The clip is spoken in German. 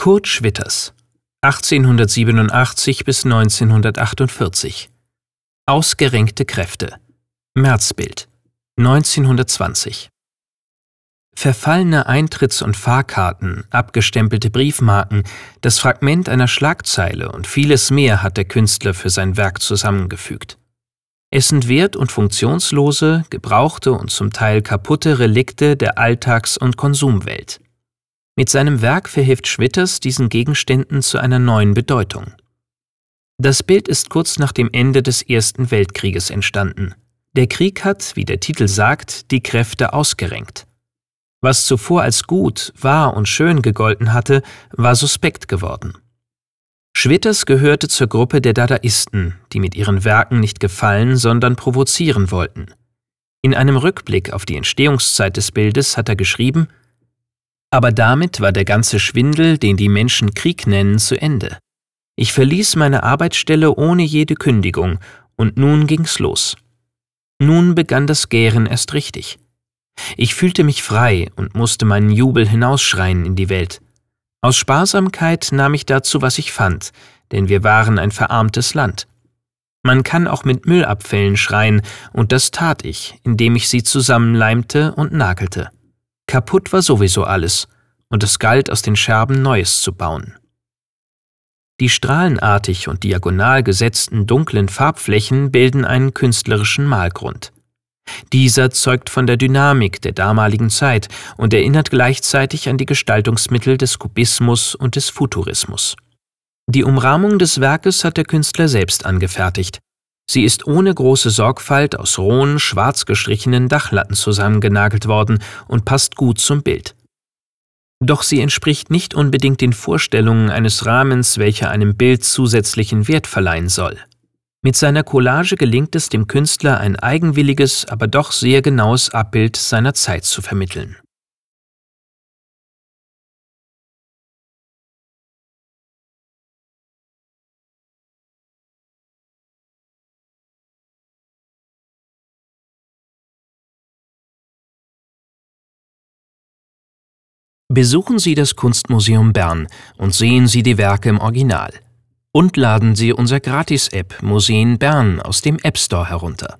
Kurt Schwitters 1887 bis 1948 Ausgerenkte Kräfte Märzbild 1920 Verfallene Eintritts- und Fahrkarten, abgestempelte Briefmarken, das Fragment einer Schlagzeile und vieles mehr hat der Künstler für sein Werk zusammengefügt. Es sind wert- und funktionslose, gebrauchte und zum Teil kaputte Relikte der Alltags- und Konsumwelt. Mit seinem Werk verhilft Schwitters diesen Gegenständen zu einer neuen Bedeutung. Das Bild ist kurz nach dem Ende des Ersten Weltkrieges entstanden. Der Krieg hat, wie der Titel sagt, die Kräfte ausgerenkt. Was zuvor als gut, wahr und schön gegolten hatte, war suspekt geworden. Schwitters gehörte zur Gruppe der Dadaisten, die mit ihren Werken nicht gefallen, sondern provozieren wollten. In einem Rückblick auf die Entstehungszeit des Bildes hat er geschrieben, aber damit war der ganze Schwindel, den die Menschen Krieg nennen, zu Ende. Ich verließ meine Arbeitsstelle ohne jede Kündigung, und nun ging's los. Nun begann das Gären erst richtig. Ich fühlte mich frei und musste meinen Jubel hinausschreien in die Welt. Aus Sparsamkeit nahm ich dazu, was ich fand, denn wir waren ein verarmtes Land. Man kann auch mit Müllabfällen schreien, und das tat ich, indem ich sie zusammenleimte und nagelte. Kaputt war sowieso alles, und es galt, aus den Scherben Neues zu bauen. Die strahlenartig und diagonal gesetzten dunklen Farbflächen bilden einen künstlerischen Malgrund. Dieser zeugt von der Dynamik der damaligen Zeit und erinnert gleichzeitig an die Gestaltungsmittel des Kubismus und des Futurismus. Die Umrahmung des Werkes hat der Künstler selbst angefertigt. Sie ist ohne große Sorgfalt aus rohen, schwarz gestrichenen Dachlatten zusammengenagelt worden und passt gut zum Bild. Doch sie entspricht nicht unbedingt den Vorstellungen eines Rahmens, welcher einem Bild zusätzlichen Wert verleihen soll. Mit seiner Collage gelingt es dem Künstler, ein eigenwilliges, aber doch sehr genaues Abbild seiner Zeit zu vermitteln. Besuchen Sie das Kunstmuseum Bern und sehen Sie die Werke im Original. Und laden Sie unser Gratis-App Museen Bern aus dem App Store herunter.